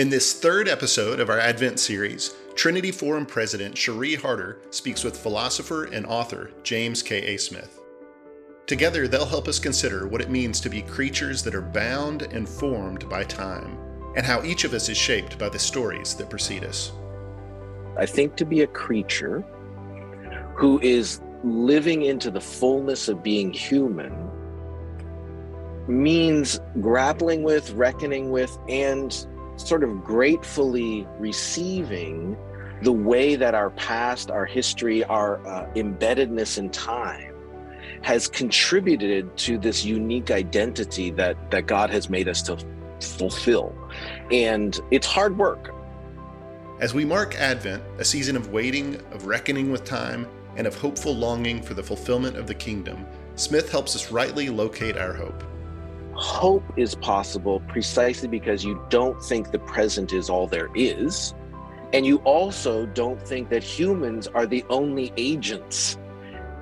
In this third episode of our Advent series, Trinity Forum President Cherie Harder speaks with philosopher and author James K.A. Smith. Together, they'll help us consider what it means to be creatures that are bound and formed by time, and how each of us is shaped by the stories that precede us. I think to be a creature who is living into the fullness of being human means grappling with, reckoning with, and sort of gratefully receiving the way that our past, our history, our uh, embeddedness in time has contributed to this unique identity that that God has made us to fulfill. And it's hard work. As we mark Advent, a season of waiting, of reckoning with time, and of hopeful longing for the fulfillment of the kingdom, Smith helps us rightly locate our hope hope is possible precisely because you don't think the present is all there is. And you also don't think that humans are the only agents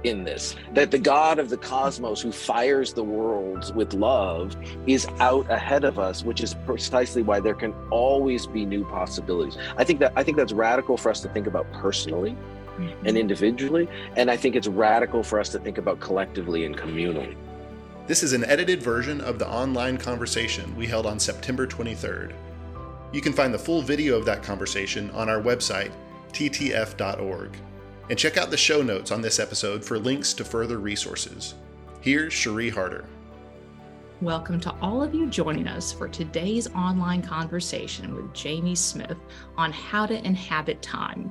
in this, that the God of the cosmos who fires the world with love is out ahead of us, which is precisely why there can always be new possibilities. I think that I think that's radical for us to think about personally mm-hmm. and individually. And I think it's radical for us to think about collectively and communally. This is an edited version of the online conversation we held on September 23rd. You can find the full video of that conversation on our website, ttf.org. And check out the show notes on this episode for links to further resources. Here's Cherie Harder. Welcome to all of you joining us for today's online conversation with Jamie Smith on how to inhabit time.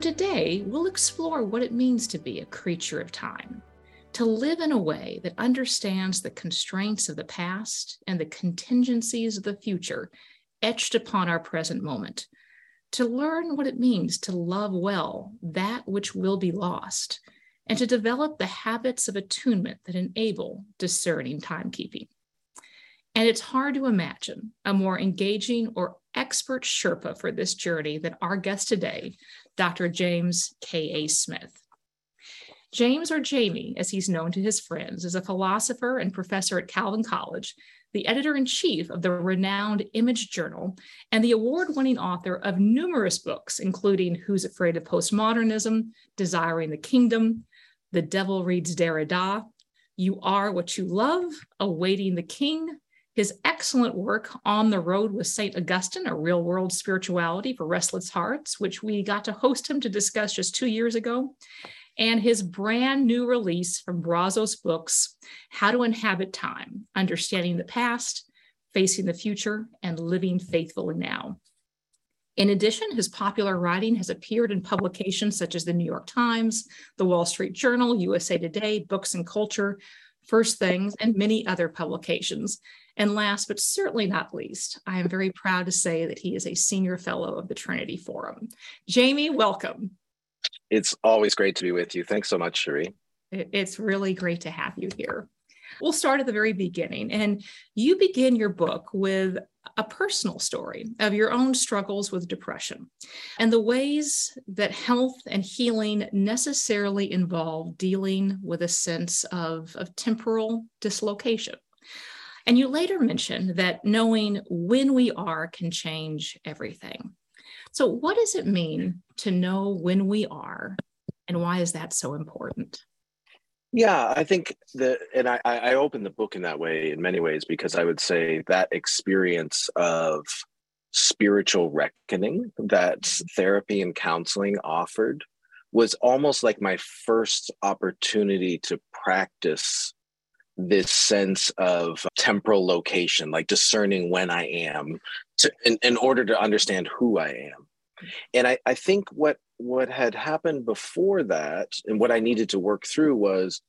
Today, we'll explore what it means to be a creature of time to live in a way that understands the constraints of the past and the contingencies of the future etched upon our present moment, to learn what it means to love well that which will be lost, and to develop the habits of attunement that enable discerning timekeeping. And it's hard to imagine a more engaging or expert Sherpa for this journey than our guest today, Dr. James K.A. Smith. James, or Jamie, as he's known to his friends, is a philosopher and professor at Calvin College, the editor in chief of the renowned Image Journal, and the award winning author of numerous books, including Who's Afraid of Postmodernism, Desiring the Kingdom, The Devil Reads Derrida, You Are What You Love, Awaiting the King, his excellent work on the road with St. Augustine, a real world spirituality for restless hearts, which we got to host him to discuss just two years ago, and his brand new release from Brazos Books, How to Inhabit Time Understanding the Past, Facing the Future, and Living Faithfully Now. In addition, his popular writing has appeared in publications such as the New York Times, the Wall Street Journal, USA Today, Books and Culture, First Things, and many other publications. And last but certainly not least, I am very proud to say that he is a senior fellow of the Trinity Forum. Jamie, welcome. It's always great to be with you. Thanks so much, Cherie. It's really great to have you here. We'll start at the very beginning. And you begin your book with a personal story of your own struggles with depression and the ways that health and healing necessarily involve dealing with a sense of, of temporal dislocation. And you later mention that knowing when we are can change everything. So, what does it mean to know when we are, and why is that so important? Yeah, I think that, and I, I open the book in that way in many ways because I would say that experience of spiritual reckoning that mm-hmm. therapy and counseling offered was almost like my first opportunity to practice this sense of temporal location, like discerning when I am to, in, in order to understand who I am. And I, I think what what had happened before that and what I needed to work through was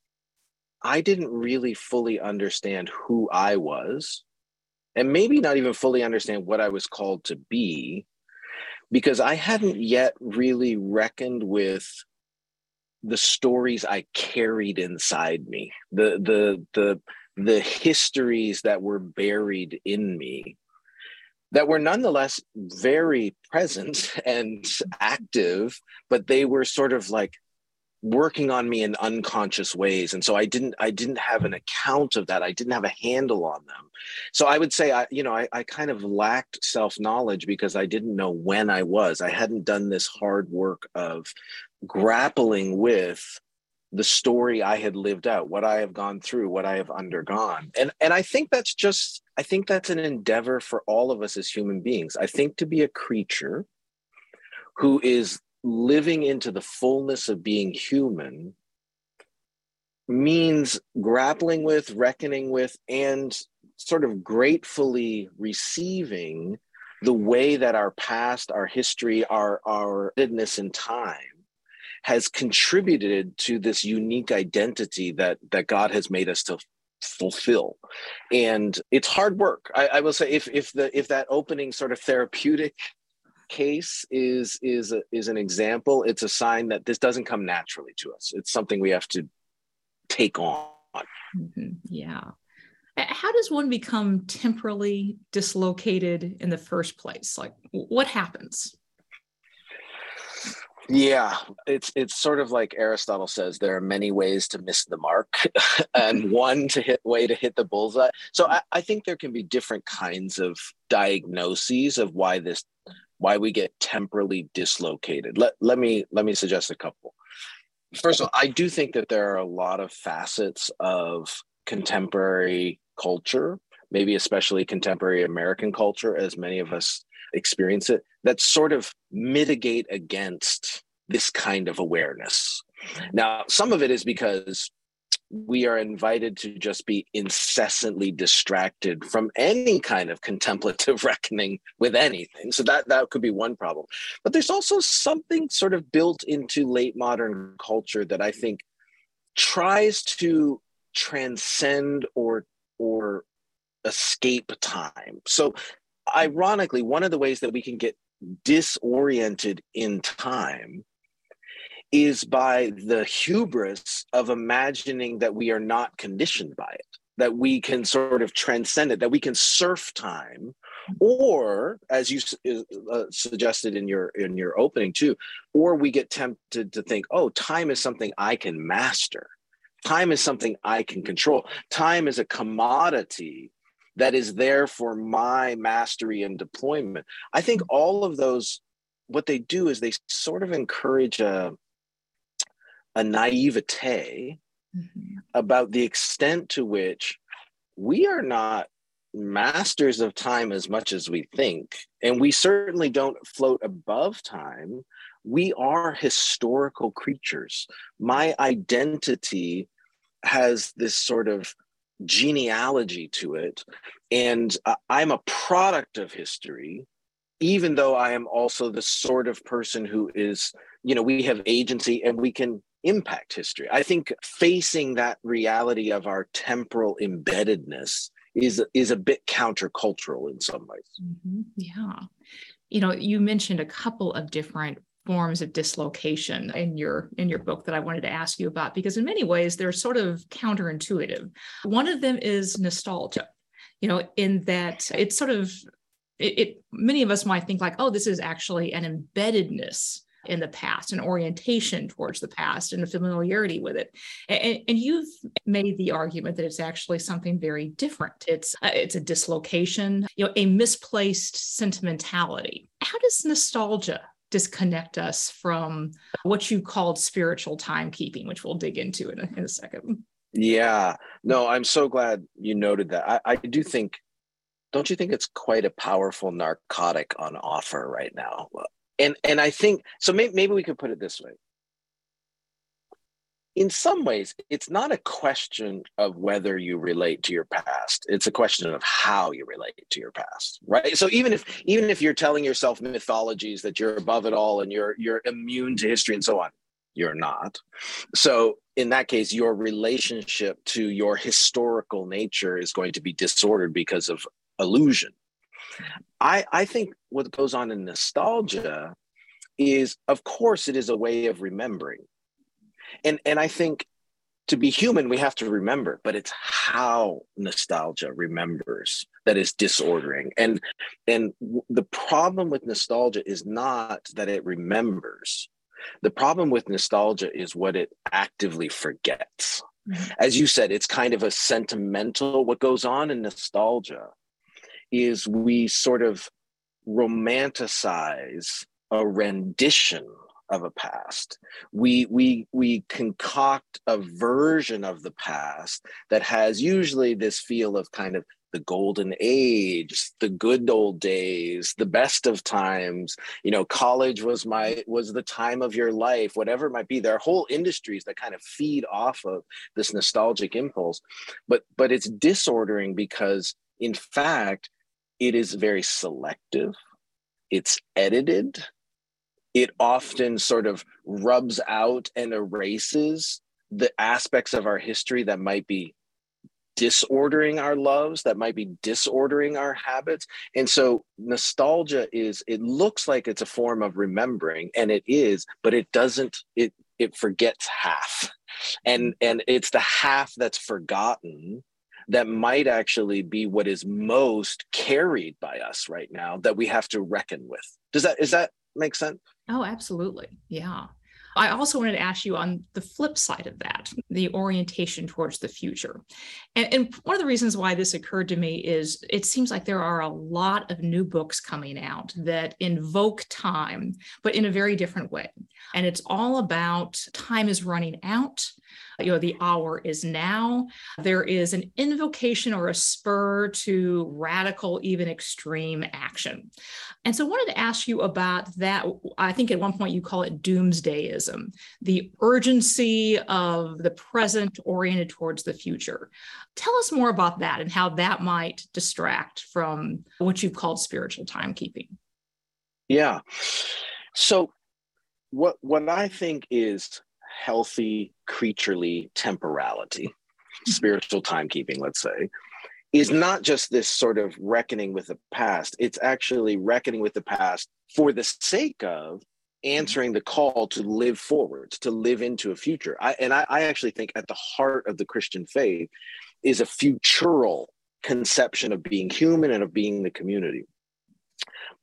I didn't really fully understand who I was and maybe not even fully understand what I was called to be because I hadn't yet really reckoned with the stories I carried inside me, the the the the histories that were buried in me that were nonetheless very present and active, but they were sort of like working on me in unconscious ways. And so i didn't i didn't have an account of that. I didn't have a handle on them. So i would say i you know i, I kind of lacked self-knowledge because i didn't know when i was. I hadn't done this hard work of grappling with the story i had lived out what i have gone through what i have undergone. And and i think that's just i think that's an endeavor for all of us as human beings. I think to be a creature who is living into the fullness of being human means grappling with, reckoning with, and sort of gratefully receiving the way that our past, our history, our our goodness in time has contributed to this unique identity that that God has made us to fulfill. And it's hard work. I, I will say if if the if that opening sort of therapeutic case is is a, is an example it's a sign that this doesn't come naturally to us. It's something we have to take on. Mm-hmm. yeah. How does one become temporally dislocated in the first place? Like what happens yeah it's it's sort of like aristotle says there are many ways to miss the mark and mm-hmm. one to hit way to hit the bullseye so mm-hmm. I, I think there can be different kinds of diagnoses of why this why we get temporally dislocated. Let, let me let me suggest a couple. First of all, I do think that there are a lot of facets of contemporary culture, maybe especially contemporary American culture, as many of us experience it, that sort of mitigate against this kind of awareness. Now, some of it is because we are invited to just be incessantly distracted from any kind of contemplative reckoning with anything. So that that could be one problem. But there's also something sort of built into late modern culture that i think tries to transcend or or escape time. So ironically one of the ways that we can get disoriented in time is by the hubris of imagining that we are not conditioned by it, that we can sort of transcend it, that we can surf time, or as you uh, suggested in your in your opening too, or we get tempted to think, oh, time is something I can master. Time is something I can control. Time is a commodity that is there for my mastery and deployment. I think all of those, what they do is they sort of encourage a, a naivete mm-hmm. about the extent to which we are not masters of time as much as we think, and we certainly don't float above time. We are historical creatures. My identity has this sort of genealogy to it, and uh, I'm a product of history, even though I am also the sort of person who is, you know, we have agency and we can impact history. I think facing that reality of our temporal embeddedness is is a bit countercultural in some ways. Mm-hmm. Yeah. You know, you mentioned a couple of different forms of dislocation in your in your book that I wanted to ask you about because in many ways they're sort of counterintuitive. One of them is nostalgia. You know, in that it's sort of it, it many of us might think like, oh, this is actually an embeddedness in the past, an orientation towards the past, and a familiarity with it. And, and you've made the argument that it's actually something very different. It's uh, it's a dislocation, you know, a misplaced sentimentality. How does nostalgia disconnect us from what you called spiritual timekeeping, which we'll dig into in a, in a second? Yeah, no, I'm so glad you noted that. I, I do think don't you think it's quite a powerful narcotic on offer right now and and i think so maybe, maybe we could put it this way in some ways it's not a question of whether you relate to your past. It's a question of how you relate to your past right? So even if even if you're telling yourself mythologies that you're above it all and you're you're immune to history and so on you're not. So in that case your relationship to your historical nature is going to be disordered because of illusion. I, I think what goes on in nostalgia is, of course, it is a way of remembering. And, and I think to be human, we have to remember, but it's how nostalgia remembers that is disordering. And, and the problem with nostalgia is not that it remembers, The problem with nostalgia is what it actively forgets. Mm-hmm. As you said, it's kind of a sentimental, what goes on in nostalgia is we sort of romanticize a rendition of a past. We we we concoct a version of the past that has usually this feel of kind of the golden age the good old days the best of times you know college was my was the time of your life whatever it might be there are whole industries that kind of feed off of this nostalgic impulse but but it's disordering because in fact it is very selective it's edited it often sort of rubs out and erases the aspects of our history that might be disordering our loves that might be disordering our habits. And so nostalgia is it looks like it's a form of remembering and it is but it doesn't it it forgets half. And and it's the half that's forgotten that might actually be what is most carried by us right now that we have to reckon with. Does that is that make sense Oh, absolutely. Yeah. I also wanted to ask you on the flip side of that, the orientation towards the future. And, and, one of the reasons why this occurred to me is it seems like there are a lot of new books coming out that invoke time, but in a very different way. And it's all about time is running out you know the hour is now. There is an invocation or a spur to radical even extreme action. And so i wanted to ask you about that. I think at one point you call it doomsdayism the urgency of the present oriented towards the future. Tell us more about that and how that might distract from what you've called spiritual timekeeping. Yeah. So what what i think is healthy creaturely temporality, spiritual timekeeping, let's say, is not just this sort of reckoning with the past. It's actually reckoning with the past for the sake of answering the call to live forward, to live into a future. I, and I, I actually think at the heart of the Christian faith is a futural conception of being human and of being the community.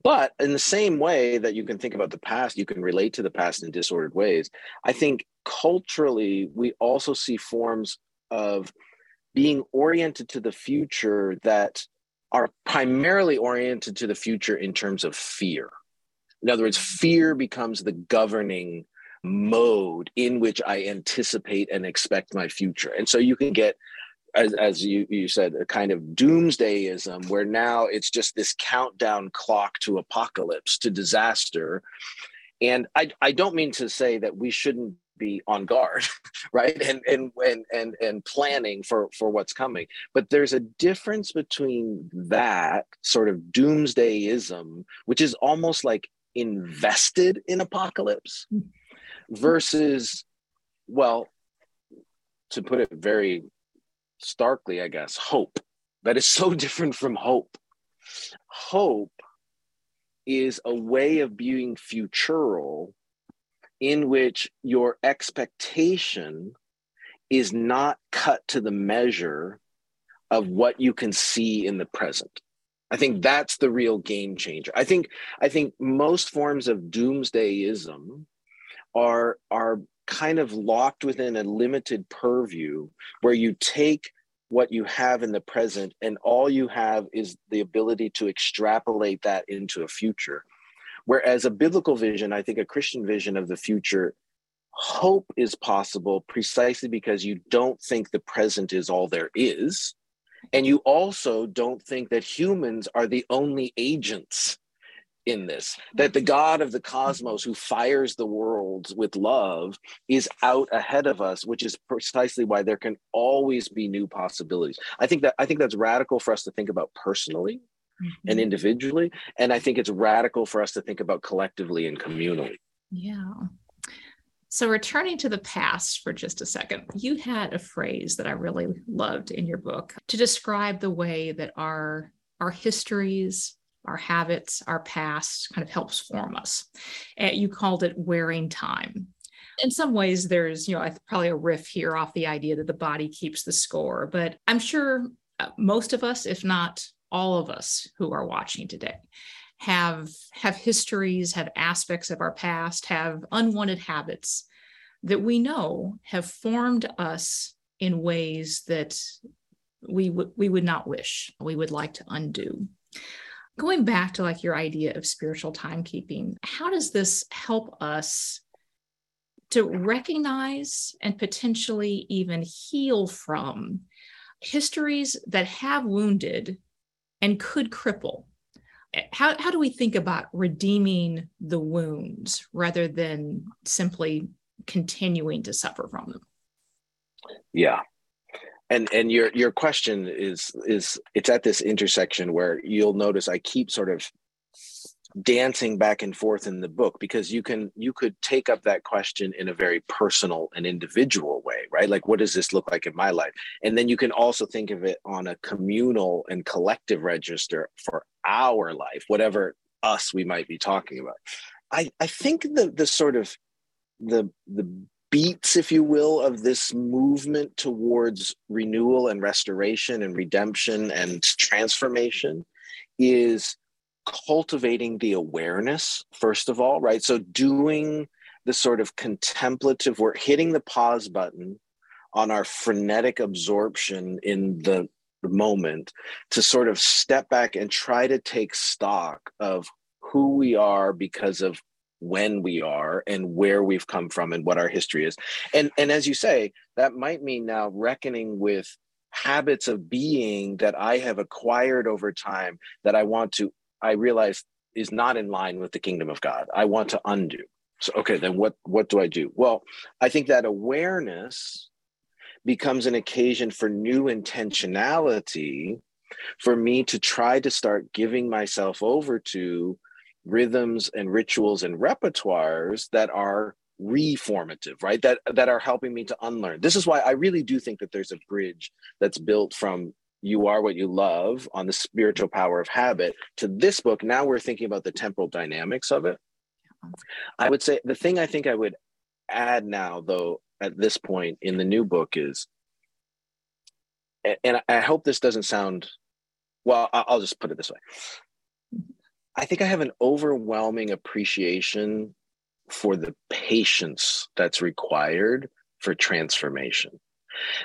But in the same way that you can think about the past, you can relate to the past in disordered ways. I think culturally, we also see forms of being oriented to the future that are primarily oriented to the future in terms of fear. In other words, fear becomes the governing mode in which I anticipate and expect my future. And so you can get as, as you, you said, a kind of doomsdayism where now it's just this countdown clock to apocalypse, to disaster. And I, I don't mean to say that we shouldn't be on guard, right? And, and, and, and, and planning for, for what's coming. But there's a difference between that sort of doomsdayism, which is almost like invested in apocalypse, hmm. versus, well, to put it very starkly, I guess, hope. That is so different from hope. Hope is a way of being futural in which your expectation is not cut to the measure of what you can see in the present. I think that's the real game changer. I think I think most forms of doomsdayism are are kind of locked within a limited purview where you take what you have in the present and all you have is the ability to extrapolate that into a future. Whereas a biblical vision i think a christian vision of the future hope is possible precisely because you don't think the present is all there is. And you also don't think that humans are the only agents in this that the god of the cosmos who fires the world with love is out ahead of us which is precisely why there can always be new possibilities. I think that i think that's radical for us to think about personally mm-hmm. and individually and i think it's radical for us to think about collectively and communally. Yeah. So returning to the past for just a second you had a phrase that i really loved in your book to describe the way that our our histories our habits, our past kind of helps form us. And you called it wearing time. In some ways, there's, you know, probably a riff here off the idea that the body keeps the score, but I'm sure uh, most of us, if not all of us who are watching today, have have histories have aspects of our past have unwanted habits that we know have formed us in ways that we would we would not wish we would like to undo going back to like your idea of spiritual timekeeping how does this help us to recognize and potentially even heal from histories that have wounded and could cripple? Eh, how, how do we think about redeeming the wounds rather than simply continuing to suffer from them? Yeah and and your your question is is it's at this intersection where you'll notice i keep sort of dancing back and forth in the book because you can you could take up that question in a very personal and individual way right? Like what does this look like in my life? And then you can also think of it on a communal and collective register for our life whatever us we might be talking about. I i think the the sort of the the beats, if you will, of this movement towards renewal and restoration and redemption and transformation is cultivating the awareness, first of all, right? So, doing the sort of contemplative work, hitting the pause button on our frenetic absorption in the, moment to sort of step back and try to take stock of who we are because of when we are and where we've come from and what our history is. And and as you say that might mean now reckoning with habits of being that i have acquired over time that i want to i realize is not in line with the kingdom of god. I want to undo. So okay then what what do i do? Well i think that awareness becomes an occasion for new intentionality for me to try to start giving myself over to rhythms and rituals and repertoires that are reformative right? That that are helping me to unlearn. This is why i really do think that there's a bridge that's built from you are what you love on the spiritual power of habit to this book. Now we're thinking about the temporal dynamics of it. I would say the thing i think i would add now though at this point in the new book is and i hope this doesn't sound well i'll just put it this way I think I have an overwhelming appreciation for the patience that's required for transformation.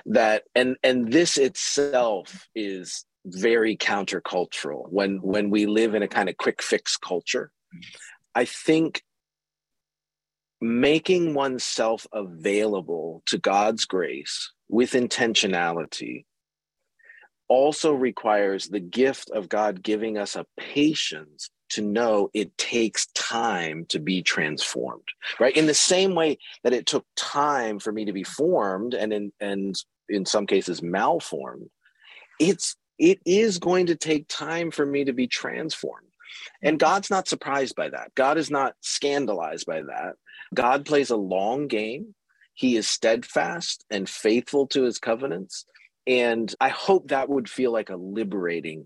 That and and this itself is very countercultural when when we live in a kind of quick fix culture. I think making oneself available to God's grace with intentionality also requires the gift of God giving us a patience to know it takes time to be transformed right? In the same way that it took time for me to be formed and in and in some cases malformed it's it is going to take time for me to be transformed. And mm-hmm. god's not surprised by that. God is not scandalized by that. God plays a long game. He is steadfast and faithful to his covenants. And i hope that would feel like a liberating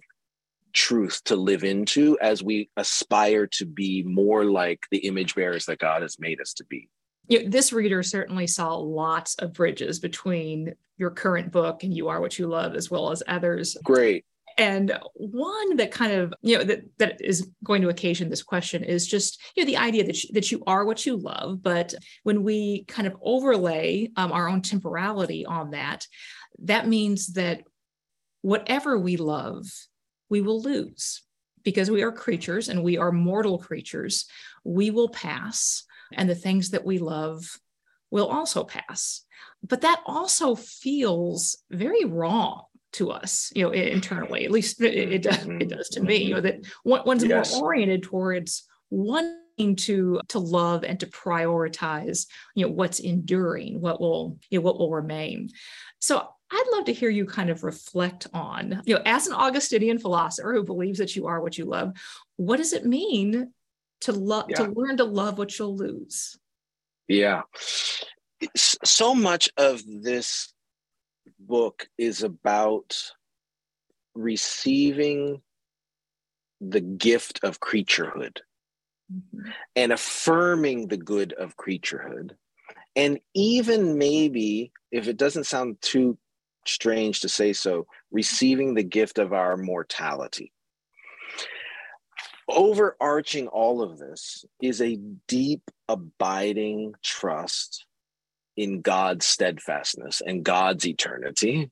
truth to live into as we aspire to be more like the image bearers that God has made us to be. You know, this reader certainly saw lots of bridges between your current book and You Are What You Love, as well as others. Great. And one that kind of, you know, that, that is going to occasion this question is just, you know, the idea that you, that you are what you love. But when we kind of overlay um, our own temporality on that, that means that whatever we love we will lose because we are creatures and we are mortal creatures. We will pass, and the things that we love will also pass. But that also feels very wrong to us, you know, internally. At least it, it does. It mm-hmm. does to me. You know that one's yes. more oriented towards wanting to to love and to prioritize, you know, what's enduring, what will you know, what will remain. So I'd love to hear you kind of reflect on, you know, as an Augustinian philosopher who believes that you are what you love, what does it mean to love yeah. to learn to love what you'll lose? Yeah. So much of this book is about receiving the gift of creaturehood mm-hmm. and affirming the good of creaturehood and even maybe if it doesn't sound too strange to say so, receiving the gift of our mortality. overarching all of this is a deep, abiding trust in God's steadfastness and God's eternity.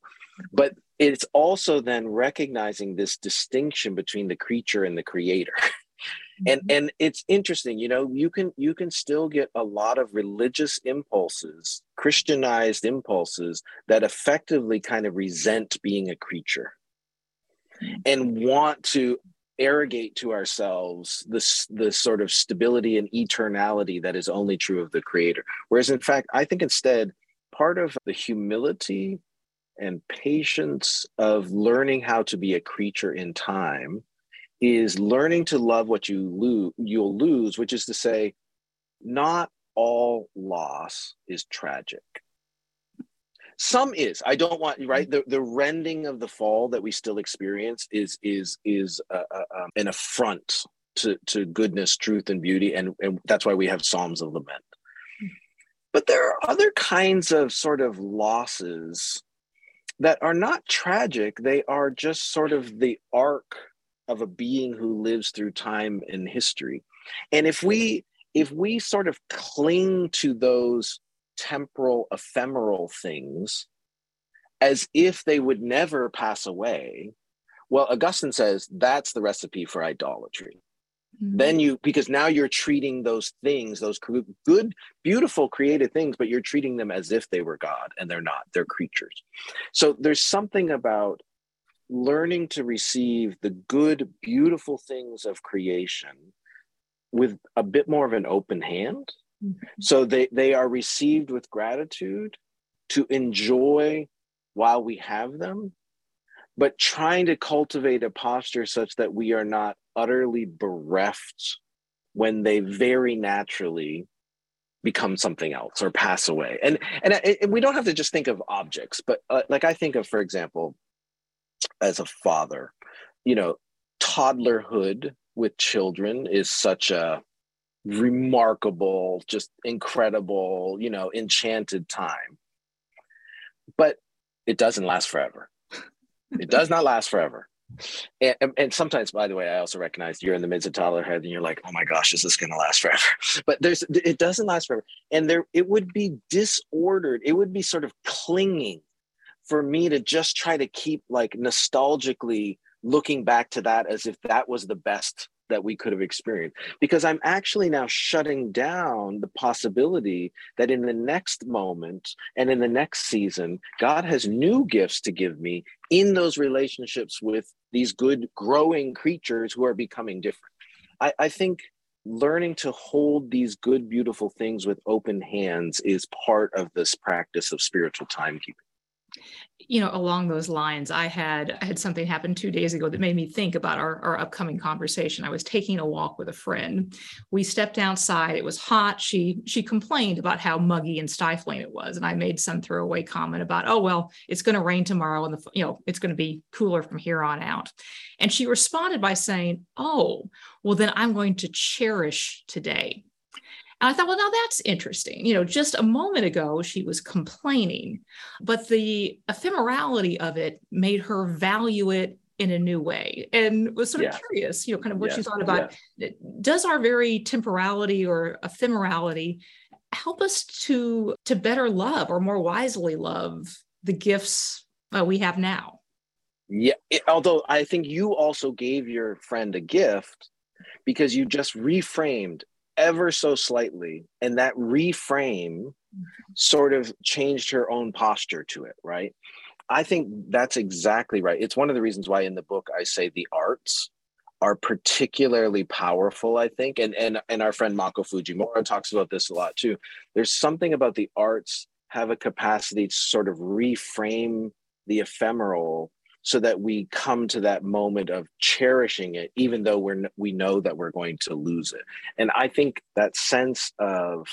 But it's also then recognizing this distinction between the creature and the creator. and mm-hmm. and it's interesting you know you can you can still get a lot of religious impulses christianized impulses that effectively kind of resent being a creature and want to arrogate to ourselves this the sort of stability and eternality that is only true of the creator whereas in fact i think instead part of the humility and patience of learning how to be a creature in time is learning to love what you lose you'll lose which is to say not all loss is tragic. Some is. I don't want right? Mm-hmm. The, the rending of the fall that we still experience is is is a, a, um, an affront to to goodness truth and beauty and and that's why we have psalms of lament. Mm-hmm. But there are other kinds of sort of losses that are not tragic. They are just sort of the arc of a being who lives through time and history and if we if we sort of cling to those temporal, ephemeral things as if they would never pass away. Well, Augustine says that's the recipe for idolatry. Mm-hmm. Then you, because now you're treating those things, those good, beautiful, created things, but you're treating them as if they were God and they're not, they're creatures. So there's something about learning to receive the good, beautiful things of creation with a bit more of an open hand Mm-hmm. So they, they are received with gratitude to enjoy while we have them, but trying to cultivate a posture such that we are not utterly bereft when they very naturally become something else or pass away. And and, and we don't have to just think of objects, but uh, like I think of, for example, as a father, you know, toddlerhood with children is such a remarkable, just incredible, you know, enchanted time. But it doesn't last forever. It does not last forever. And, and, sometimes, by the way, I also recognize you're in the midst of toddlerhood and you're like, oh my gosh, is this going to last forever? But there's, it doesn't last forever. And there, it would be disordered. It would be sort of clinging for me to just try to keep like nostalgically looking back to that as if that was the best that we could have experienced. Because i'm actually now shutting down the possibility that in the next moment and in the next season god has new gifts to give me in those relationships with these good growing creatures who are becoming different. I, I think learning to hold these good beautiful things with open hands is part of this practice of spiritual timekeeping you know along those lines i had i had something happen two days ago that made me think about our, our upcoming conversation. I was taking a walk with a friend. We stepped outside. It was hot. She she complained about how muggy and stifling it was. And i made some throwaway comment about oh well it's going to rain tomorrow and the you know it's going to be cooler from here on out. And she responded by saying oh well then i'm going to cherish today and I thought, well, now that's interesting. You know, just a moment ago, she was complaining, but the ephemerality of it made her value it in a new way and was sort of yeah. curious, you know, kind of what yeah. she thought about. Yeah. Does our very temporality or ephemerality help us to to better love or more wisely love the gifts uh, we have now? Yeah, it, although I think you also gave your friend a gift because you just reframed ever so slightly and that reframe sort of changed her own posture to it right? I think that's exactly right. It's one of the reasons why in the book i say the arts are particularly powerful i think and and and our friend mako fujimura talks about this a lot too. There's something about the arts have a capacity to sort of reframe the ephemeral so that we come to that moment of cherishing it even though we're we know that we're going to lose it. And i think that sense of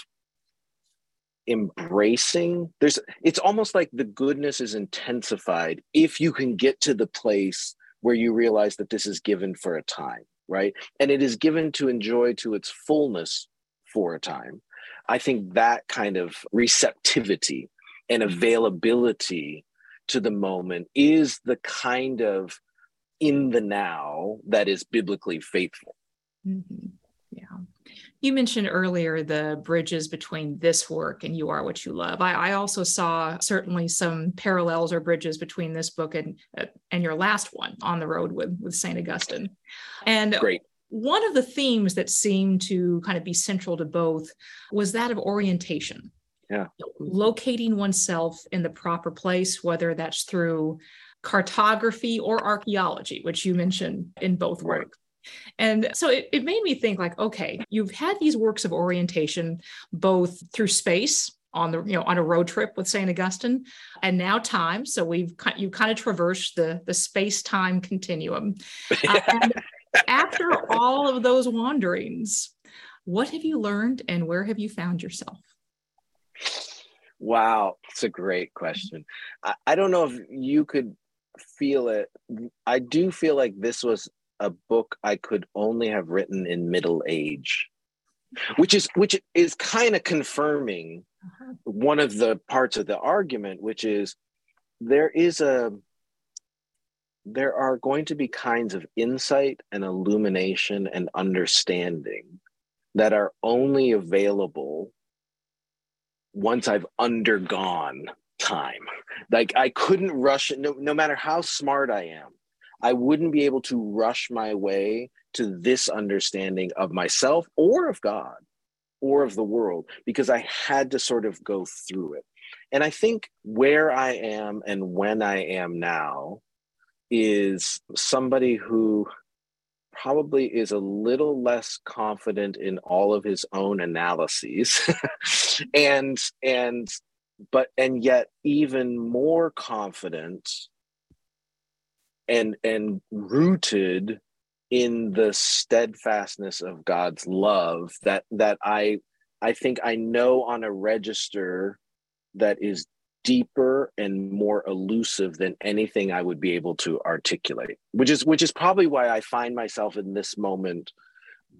embracing there's it's almost like the goodness is intensified if you can get to the place where you realize that this is given for a time right? And it is given to enjoy to its fullness for a time. I think that kind of receptivity and availability to the moment is the kind of in the now that is biblically faithful Mm-hmm. Yeah. You mentioned earlier the bridges between this work and You Are What You Love. I, I also saw certainly some parallels or bridges between this book and uh, and your last one, On the Road with, with St. Augustine. And Great. one of the themes that seemed to kind of be central to both was that of orientation. Yeah. Locating oneself in the proper place, whether that's through cartography or archaeology, which you mentioned in both Right. works. And so it, it made me think like, okay, you've had these works of orientation both through space on the, you know, on a road trip with St. Augustine and now time. So we've you kind of traversed the, the space-time continuum. Uh, and after all of those wanderings, what have you learned and where have you found yourself? Wow, it's a great question. I, I don't know if you could feel it. I do feel like this was a book I could only have written in middle age, which is which is kind of confirming uh-huh. one of the parts of the argument, which is there is a there are going to be kinds of insight and illumination and understanding that are only available once I've undergone time. Like I couldn't rush it, no, no matter how smart I am, I wouldn't be able to rush my way to this understanding of myself or of God or of the world because I had to sort of go through it. And I think where I am and when I am now is somebody who probably is a little less confident in all of his own analyses. And and but and yet even more confident and and rooted in the steadfastness of God's love that that I I think I know on a register that is deeper and more elusive than anything I would be able to articulate which is which is probably why I find myself in this moment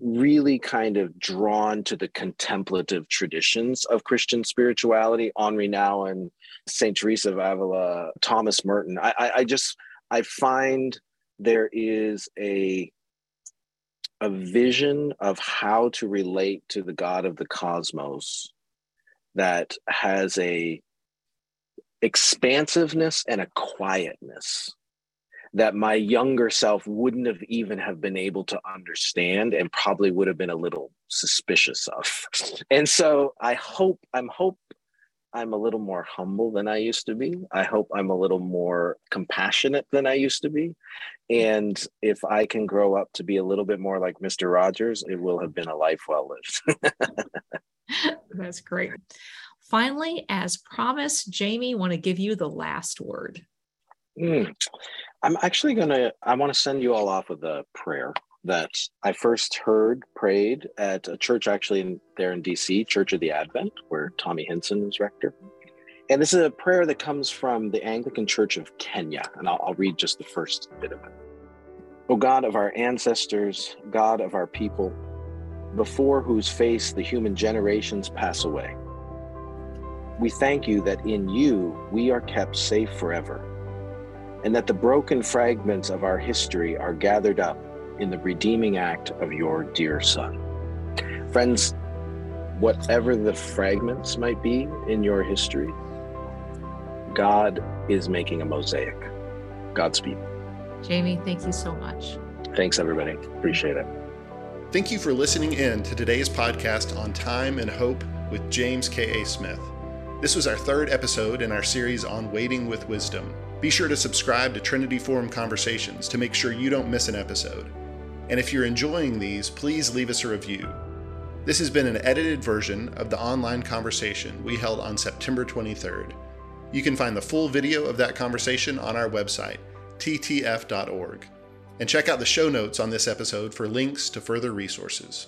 really kind of drawn to the contemplative traditions of Christian spirituality. Henri Nouwen Saint Teresa of Avila Thomas Merton. I, I, I just I find there is a a vision of how to relate to the God of the cosmos that has a expansiveness and a quietness that my younger self wouldn't have even have been able to understand and probably would have been a little suspicious of. And so i hope i'm hope i'm a little more humble than i used to be. I hope i'm a little more compassionate than i used to be. And if i can grow up to be a little bit more like mr rogers it will have been a life well lived. That's great. Finally, as promised, Jamie, want to give you the last word. Mm. I'm actually gonna. I want to send you all off with a prayer that I first heard prayed at a church actually in, there in DC, Church of the Advent, where Tommy Hinson was rector. And this is a prayer that comes from the Anglican Church of Kenya, and I'll, I'll read just the first bit of it. O God of our ancestors, God of our people, before whose face the human generations pass away. We thank you that in you we are kept safe forever, and that the broken fragments of our history are gathered up in the redeeming act of your dear Son. Friends, whatever the fragments might be in your history, God is making a mosaic. Godspeed. Jamie, thank you so much. Thanks, everybody. Appreciate it. Thank you for listening in to today's podcast on time and hope with James K.A. Smith. This was our third episode in our series on waiting with wisdom. Be sure to subscribe to Trinity Forum Conversations to make sure you don't miss an episode. And if you're enjoying these, please leave us a review. This has been an edited version of the online conversation we held on September 23rd. You can find the full video of that conversation on our website, ttf.org, and check out the show notes on this episode for links to further resources.